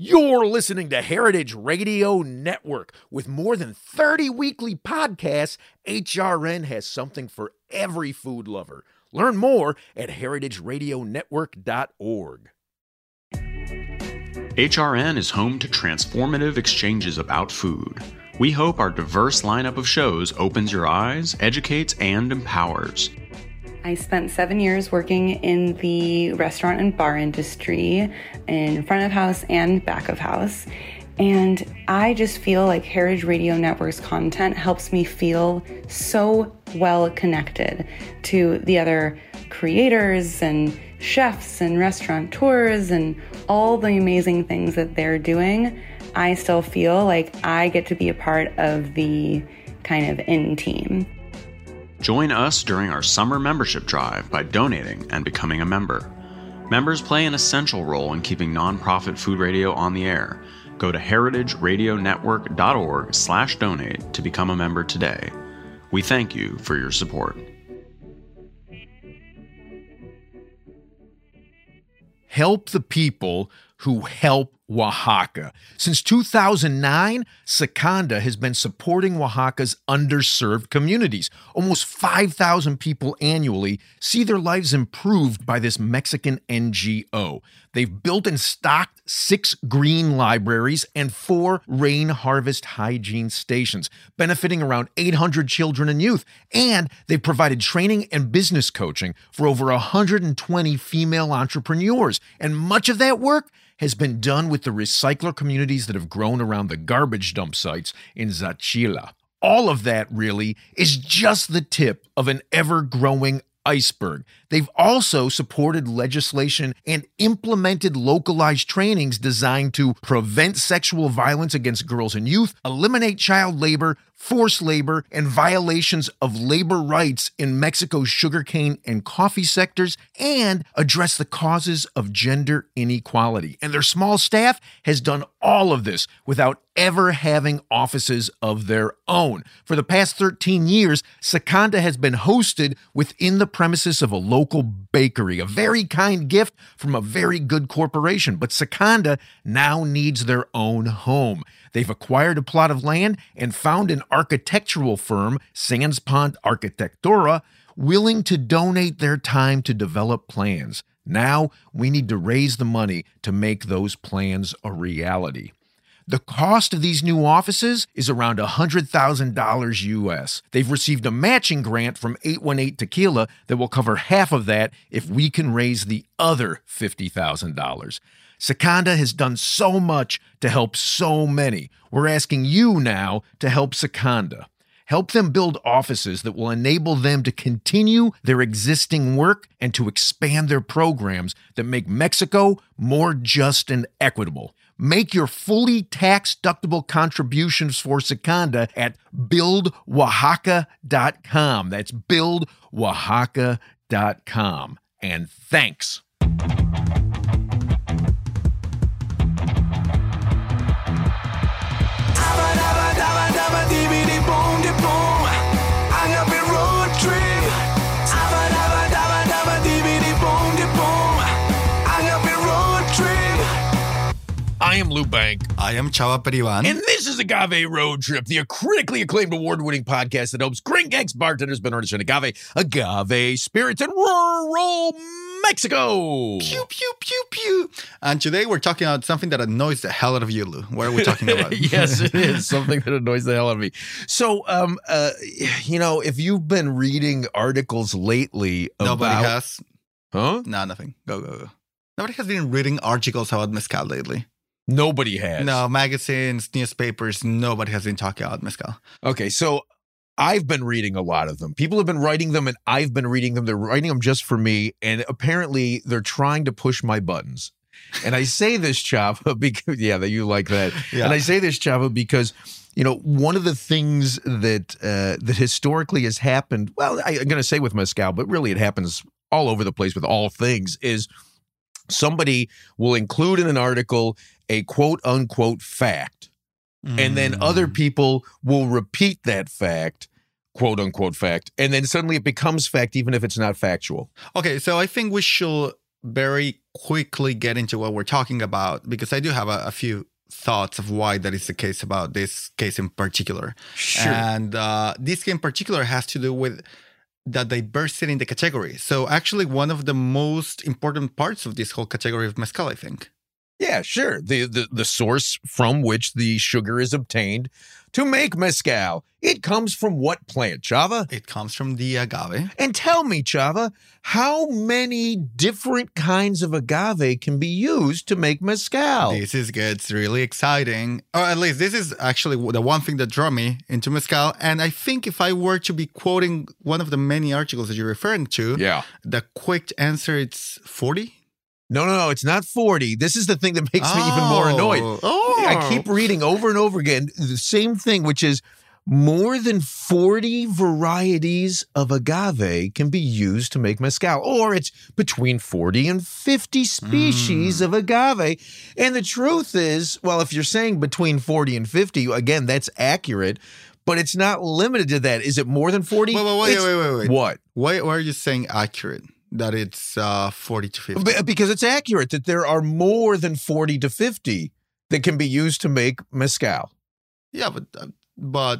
You're listening to Heritage Radio Network. With more than 30 weekly podcasts, HRN has something for every food lover. Learn more at heritageradionetwork.org. HRN is home to transformative exchanges about food. We hope our diverse lineup of shows opens your eyes, educates, and empowers. I spent seven years working in the restaurant and bar industry in front of house and back of house. And I just feel like Heritage Radio Network's content helps me feel so well connected to the other creators and chefs and restaurateurs and all the amazing things that they're doing. I still feel like I get to be a part of the kind of in team. Join us during our summer membership drive by donating and becoming a member. Members play an essential role in keeping nonprofit food radio on the air. Go to heritageradionetwork.org/donate to become a member today. We thank you for your support. Help the people who help Oaxaca. Since 2009, Sikanda has been supporting Oaxaca's underserved communities. Almost 5,000 people annually see their lives improved by this Mexican NGO. They've built and stocked six green libraries and four rain harvest hygiene stations, benefiting around 800 children and youth. And they've provided training and business coaching for over 120 female entrepreneurs. And much of that work has been done with the recycler communities that have grown around the garbage dump sites in Zaachila. All of that really is just the tip of an ever growing iceberg. They've also supported legislation and implemented localized trainings designed to prevent sexual violence against girls and youth, eliminate child labor, forced labor, and violations of labor rights in Mexico's sugarcane and coffee sectors, and address the causes of gender inequality. And their small staff has done all of this without ever having offices of their own. For the past 13 years, Sikanda has been hosted within the premises of a local bakery, a very kind gift from a very good corporation. But Sikanda now needs their own home. They've acquired a plot of land and found an architectural firm, Sands Pond Arquitectura, willing to donate their time to develop plans. Now we need to raise the money to make those plans a reality. The cost of these new offices is around $100,000 US. They've received a matching grant from 818 Tequila that will cover half of that if we can raise the other $50,000. Sikanda has done so much to help so many. We're asking you now to help Sikanda. Help them build offices that will enable them to continue their existing work and to expand their programs that make Mexico more just and equitable. Make your fully tax deductible contributions for Sikanda at buildoaxaca.com. That's buildoaxaca.com. And thanks. Am Lou Bank. I am Chava Periban. And this is Agave Road Trip, the critically acclaimed award winning podcast that helps Green Gangs bartenders, but artists in agave, agave spirits, in rural Mexico. Pew, pew, pew, pew. And today we're talking about something that annoys the hell out of you, Lou. What are we talking about? yes, it is something that annoys the hell out of me. So, um, uh, you know, if you've been reading articles lately, Nobody has. huh? No, nothing. Go, go, go. Nobody has been reading articles about mezcal lately. Nobody has. No, magazines, newspapers, nobody has been talking about mezcal. Okay, so I've been reading a lot of them. People have been writing them, and I've been reading them. They're writing them just for me, and apparently they're trying to push my buttons. And I say this, Chava, because yeah, that you like that. Yeah. And I say this, Chava, because you know one of the things that uh, that historically has happened. Well, I, I'm going to say with mezcal, but really it happens all over the place with all things. Is somebody will include in an article a quote unquote fact and then other Mm. people will repeat that fact quote unquote fact and then suddenly it becomes fact even if it's not factual Okay, so I think we should very quickly get into what we're talking about because I do have a, a few thoughts of why that is the case about this case in particular. Sure. And uh, this in particular has to do with the diversity in the category. So actually, one of the most important parts of this whole category of mezcal, I think. Yeah, sure. The, the the source from which the sugar is obtained to make mezcal. It comes from what plant, Chava? It comes from the agave. And tell me, Chava, how many different kinds of agave can be used to make mezcal? This is gets really exciting. Or at least this is actually the one thing that drew me into mezcal. And I think if I were to be quoting one of the many articles that you're referring to, Yeah. the quick answer it's 40. No, no, no. It's not 40. This is the thing that makes me even more oh. annoyed. Oh, I keep reading over and over again the same thing, which is more than 40 varieties of agave can be used to make mezcal, or it's between 40 and 50 species hmm. of agave. And the truth is, well, if you're saying between 40 and 50, again, that's accurate, but it's not limited to that. Is it more than 40? Wait, wait, wait, wait, wait, wait. What? Why, why are you saying accurate? That it's uh, 40 to 50. Because it's accurate that there are more than 40 to 50 that can be used to make mezcal. yeah, but uh, but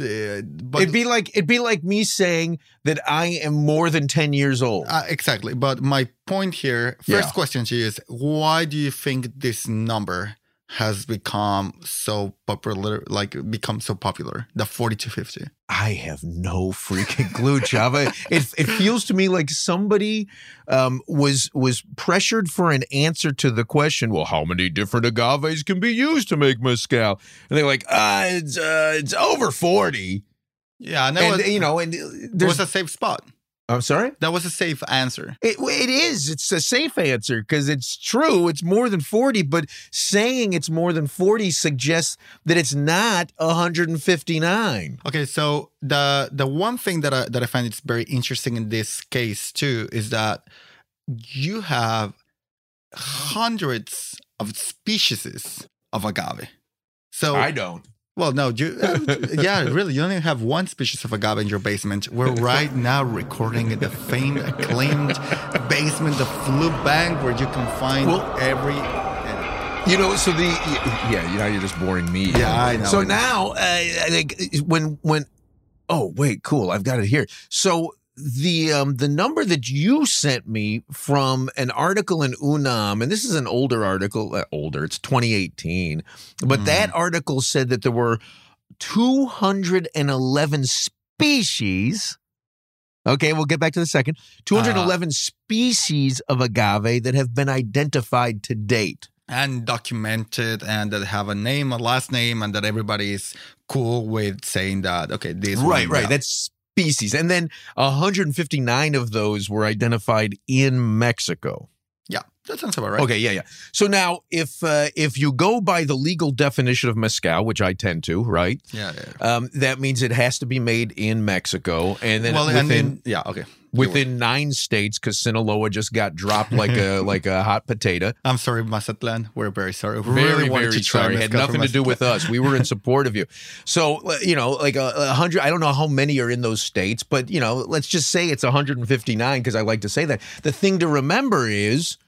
uh, but it'd be like it'd be like me saying that I am more than 10 years old. uh, exactly. But my point here, first Yeah. question to you is why do you think this number has become so popular? Like become so popular, the 40 to 50. I have no freaking clue, Chava. it it feels to me like somebody um, was was pressured for an answer to the question. Well, how many different agaves can be used to make mezcal? And they're like, uh, it's uh, it's over 40. Yeah, and, And was, you know, and it there's was a safe spot. I'm sorry. That was a safe answer. It, it is. It's a safe answer because it's true. It's more than 40, but saying it's more than 40 suggests that it's not 159. Okay, so the the one thing that I, that I find it's very interesting in this case too is that you have hundreds of species of agave. So I don't. Well, no, you uh, yeah, really, you only have one species of agave in your basement. We're right now recording the famed, acclaimed basement the Flip Bank, where you can find Well- every. You know, so the yeah, you know, you're just boring me. Yeah, I know, So I know. now, uh, I think when when oh wait, cool, I've got it here. So the um the number that you sent me from an article in Unam, and this is an older article, uh, older, it's 2018, but Mm. that article said that there were 211 species. Okay, we'll get back to the second. 211 species of agave that have been identified to date. and documented and that have a name, a last name, and that everybody is cool with saying that, okay, this Right, one, right. That's species. And then 159 of those were identified in Mexico. yeah, that sounds about right. Okay, yeah, yeah. So now if uh, if you go by the legal definition of mezcal, which I tend to, right? Yeah, yeah. Um, that means it has to be made in Mexico and then well, within and then, yeah, okay. within 9 states cuz Sinaloa just got dropped like a like a hot potato. I'm sorry, Mazatlan. We're very sorry. We very, really wanted very to try sorry. Had nothing to do with us. We were in support of you. So, uh, you know, like a, a hundred, I don't know how many are in those states, but, you know, let's just say it's 159 because I like to say that. The thing to remember is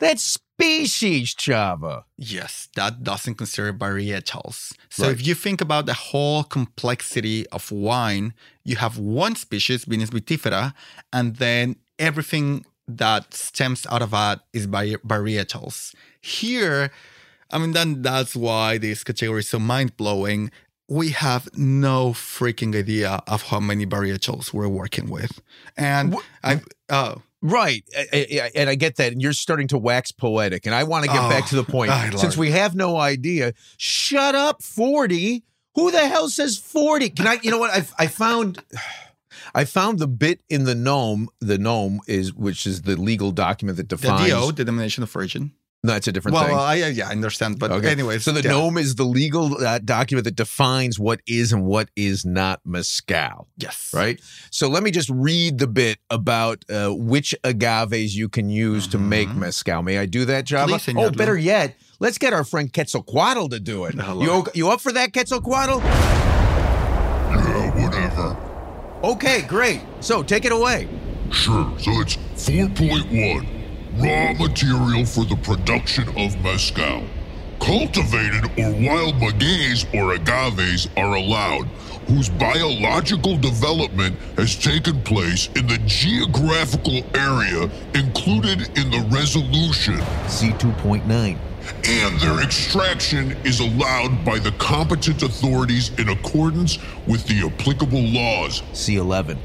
that species, Chava. Yes, that doesn't consider varietals. So Right. if you think about the whole complexity of wine, you have one species, Vitis vinifera, and then everything that stems out of that is vari- varietals. Here, I mean, then that's why this category is so mind blowing. We have no freaking idea of how many varietals we're working with, and I oh Right. And I get that. And you're starting to wax poetic. And I want to get Oh, back to the point. Since we have no idea, shut up, 40. Who the hell says 40? Can I, you know what? I, I found. I found the bit in the NOM. The NOM is, which is the legal document that the defines. DO, the denomination of origin. No, it's a different Well, thing. well, I, yeah, I understand, but Okay. anyway. so the yeah. NOM is the legal uh, document that defines what is and what is not mezcal. Yes. right? So let me just read the bit about uh, which agaves you can use to make Mhm. mezcal. May I do that, Chava? Please, Senor oh, better yet, let's get our friend Quetzalcoatl to do it. Hello. You, you up for that, Quetzalcoatl? Yeah, whatever. Okay, great. So take it away. Sure. So it's 4.1. raw material for the production of mezcal. Cultivated or wild magueys or agaves are allowed, whose biological development has taken place in the geographical area included in the resolution, C2.9. and their extraction is allowed by the competent authorities in accordance with the applicable laws. C11.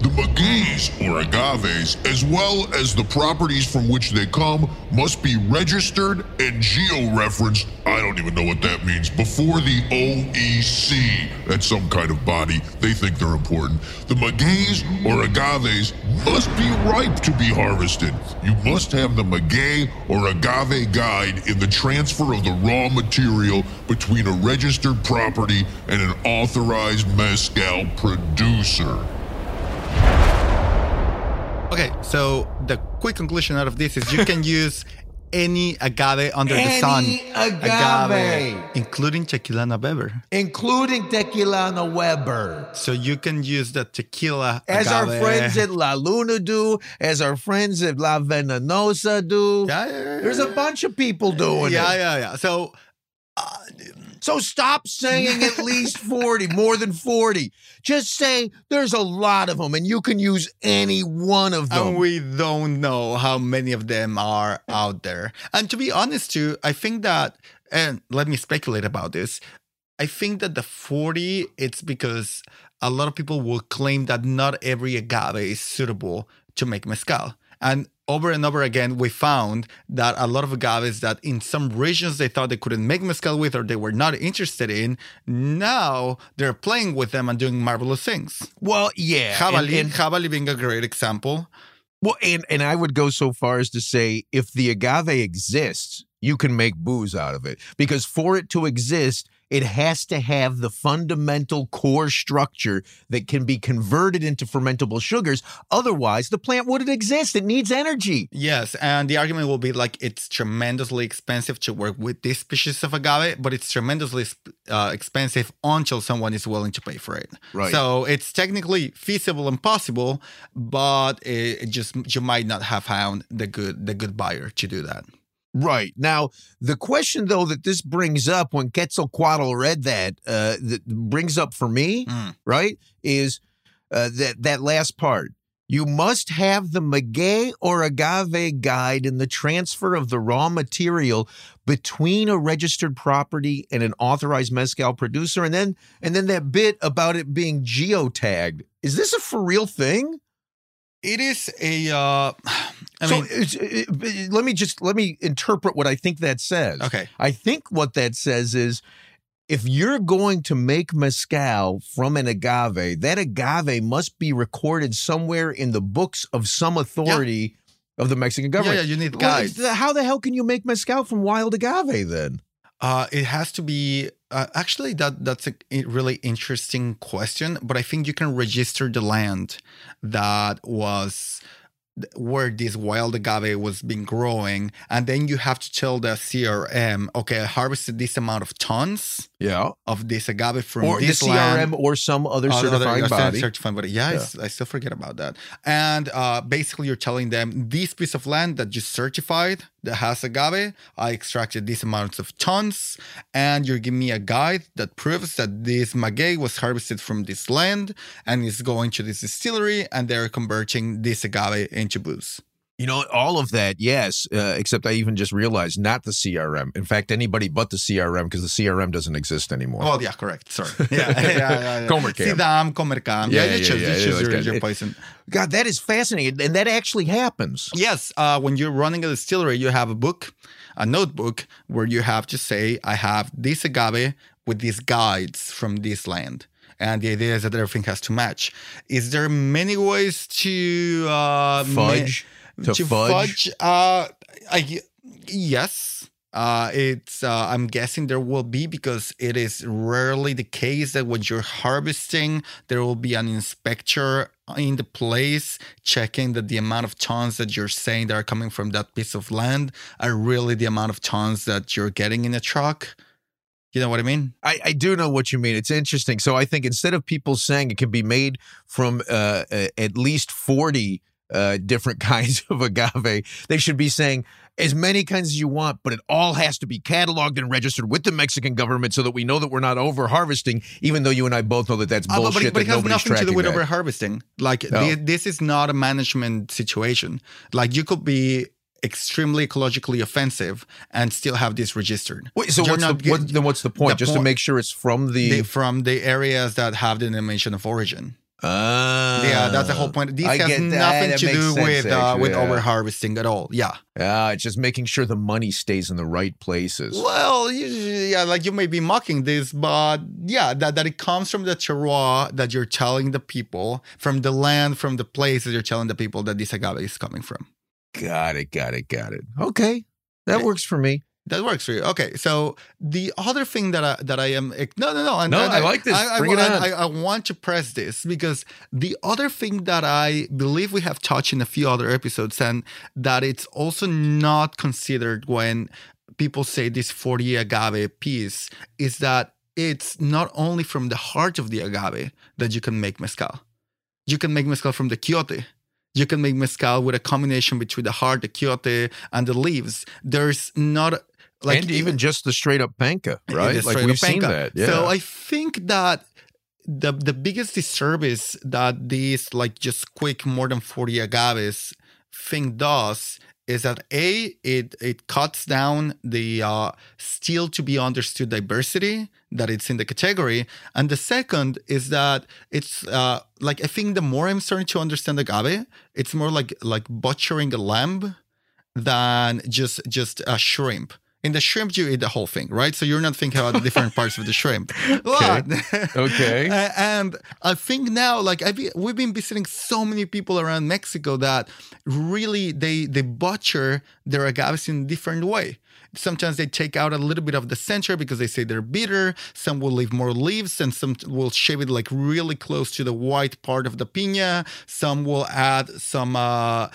The magueys or agaves, as well as the properties from which they come, must be registered and geo-referenced. I don't even know what that means. Before the OEC, that's some kind of body. They think they're important. The magueys or agaves must be ripe to be harvested. You must have the maguey or agave guide in the transfer of the raw material between a registered property and an authorized mezcal producer. Okay, so the quick conclusion out of this is you can use any agave under the sun. Any agave. including Tequilana Weber. Including Tequilana Weber. So you can use the tequila As our friends at La Luna do, as our friends at La Venenosa do. yeah, yeah, yeah, There's a bunch of people doing yeah, it. Yeah, yeah, yeah. So So stop saying at least 40, more than 40. Just say there's a lot of them and you can use any one of them. and we don't know how many of them are out there. And to be honest, too, I think that, and let me speculate about this. I think that the 40, it's because a lot of people will claim that not every agave is suitable to make mezcal. And over and over again, we found that a lot of agaves that in some regions they thought they couldn't make mezcal with or they were not interested in, now they're playing with them and doing marvelous things. well, yeah. Jabali, and- and- Jabali being a great example. Well, and and I would go so far as to say if the agave exists, you can make booze out of it because for it to exist, it has to have the fundamental core structure that can be converted into fermentable sugars. Otherwise, the plant wouldn't exist. It needs energy. Yes, and the argument will be like it's tremendously expensive to work with this species of agave, but it's tremendously uh, expensive until someone is willing to pay for it. Right. So it's technically feasible and possible, but it, it just you might not have found the good the good buyer to do that. Right. Now, the question though that this brings up when Quetzalcoatl read that, uh, that brings up for me, Mm. right, is uh, that that last part. You must have the maguey or agave guide in the transfer of the raw material between a registered property and an authorized mezcal producer, and then and then that bit about it being geotagged. Is this a for real thing? It is a. Uh, I so mean, it, it- let me just let me interpret what I think that says. okay. I think what that says is if you're going to make mezcal from an agave, that agave must be recorded somewhere in the books of some authority of the Mexican government. yeah, yeah you need Well, guides. How the hell can you make mezcal from wild agave then? Uh, it has to be uh, actually that that's a really interesting question, but I think you can register the land that was where this wild agave was being growing, and then you have to tell the CRM, okay, I harvested this amount of tons Yeah. of this agave from Or the CRM land. or some other Uh, certifying other- body. certifying body. Yeah, I s- I, still forget about that. And uh, basically, you're telling them this piece of land that you certified that has agave, I extracted these amounts of tons, and you're giving me a guide that proves that this maguey was harvested from this land and is going to this distillery, and they're converting this agave into booze. You know, all of that, yes, uh, except I even just realized not the CRM. In fact, anybody but the CRM because the CRM doesn't exist anymore. Oh, yeah, correct. Sorry. Yeah, yeah, yeah. yeah. Comercam. CIDAM, Comercam. Yeah, Yeah, you yeah, choose, yeah, you yeah, choose your, your poison. God, that is fascinating. And that actually happens. Yes, uh, when you're running a distillery, you have a book, a notebook where you have to say, I have this agave with these guides from this land. And the idea is that everything has to match. Is there many ways to uh, ma- Fudge. To fudge? Uh, I, yes. Uh, it's uh, I'm guessing there will be because it is rarely the case that when you're harvesting, there will be an inspector in the place checking that the amount of tons that you're saying that are coming from that piece of land are really the amount of tons that you're getting in a truck. You know what I mean? I, I do know what you mean. It's interesting. So I think instead of people saying it can be made from uh, at least 40 uh, different kinds of agave. They should be saying as many kinds as you want, but it all has to be cataloged and registered with the Mexican government so that we know that we're not over harvesting, even though you and I both know that that's Uh, but- bullshit. but, it, but it that has nothing to do with over harvesting. Like No. thi- this is not a management situation. Like you could be extremely ecologically offensive and still have this registered. Wait, so You're what's the, what, then what's the point? the Just to make sure it's from the. they- from the areas that have the denomination of origin. Ah, yeah, that's the whole point. This I has that. nothing That to do sense, with uh, with yeah. over harvesting at all. Yeah. Yeah, it's just making sure the money stays in the right places. Well, you, yeah, like you may be mocking this, but yeah, that, that it comes from the terroir that you're telling the people, from the land, from the place that you're telling the people that this agave is coming from. Got it, got it, got it. Okay, that Okay. works for me. That works for you. Okay, so the other thing that I that I am no no no and- No, and I like this. I, Bring it on. I, I want to press this because the other thing that I believe we have touched in a few other episodes and that it's also not considered when people say this 40 agave piece is that it's not only from the heart of the agave that you can make mezcal. You can make mezcal from the quiote. You can make mezcal with a combination between the heart, the quiote, and the leaves. There's not like and even just the straight up penca, right? Like we've seen that. Yeah. So I think that the the biggest disservice that this like just quick more than 40 agaves thing does is that a it it cuts down the uh, still to be understood diversity that it's in the category and the second is that it's uh, like i think the more i'm starting to understand agave it's more like like butchering a lamb than just just a shrimp in the shrimp you eat the whole thing right so you're not thinking about the different parts of the shrimp But- Okay. a- and I think now, like I've we've been visiting so many people around Mexico that really they they butcher their agaves in a different way. Sometimes they take out a little bit of the center because they say they're bitter. Some will leave more leaves, and some will shave it like really close to the white part of the piña. Some will add some uh,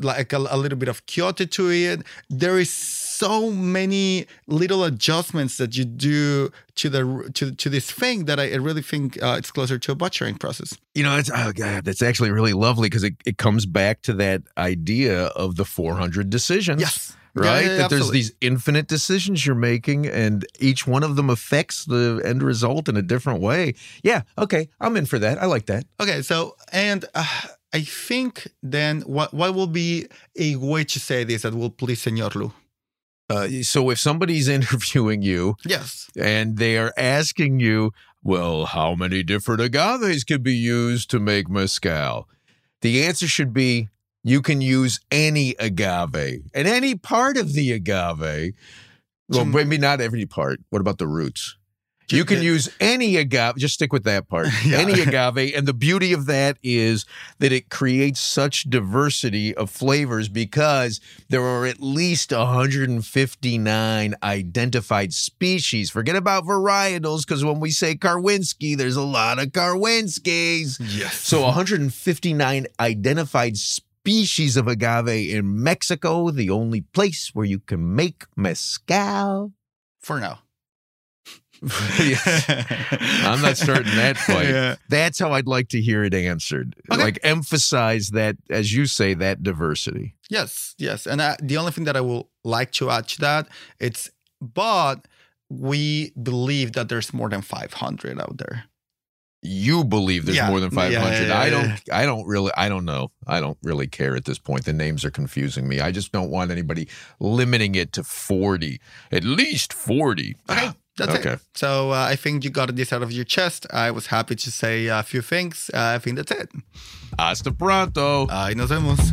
like a, a little bit of quiote to it. There is so many little adjustments that you do to the to to this thing that I really think uh, it's closer to a butchering process. You know, that's oh god, that's actually really lovely because it, it comes back to that idea of the 400 decisions. Yes. Right? yeah, yeah, that there's these infinite decisions you're making, and each one of them affects the end result in a different way. Yeah. Okay. I'm in for that. I like that. Okay, so and uh, I think then what what will be a way to say this that will please Senor Lou? Uh, so if somebody's interviewing you Yes. and they are asking you, well, how many different agaves could be used to make mezcal? The answer should be you can use any agave and any part of the agave. Well, maybe not every part. What about the roots? You can use any agave, just stick with that part. Yeah. Any agave. And the beauty of that is that it creates such diversity of flavors because there are at least 159 identified species. Forget about varietals because when we say Karwinski, there's a lot of Karwinskis. Yes. So 159 identified species of agave in Mexico, the only place where you can make mezcal. for now. I'm not starting that fight. Yeah. That's how I'd like to hear it answered. Okay. Like emphasize that, as you say, that diversity. Yes, yes. And I, the only thing that I will like to add to that, it's but we believe that there's more than 500 out there. You believe there's Yeah. more than Yeah, 500. yeah, I don't. I don't really. I don't know. I don't really care at this point. The names are confusing me. I just don't want anybody limiting it to 40. At least 40. Okay, that's Okay. it. So uh, I think you got this out of your chest. I was happy to say a few things. Uh, I think that's it. Hasta pronto. Ahí nos vemos.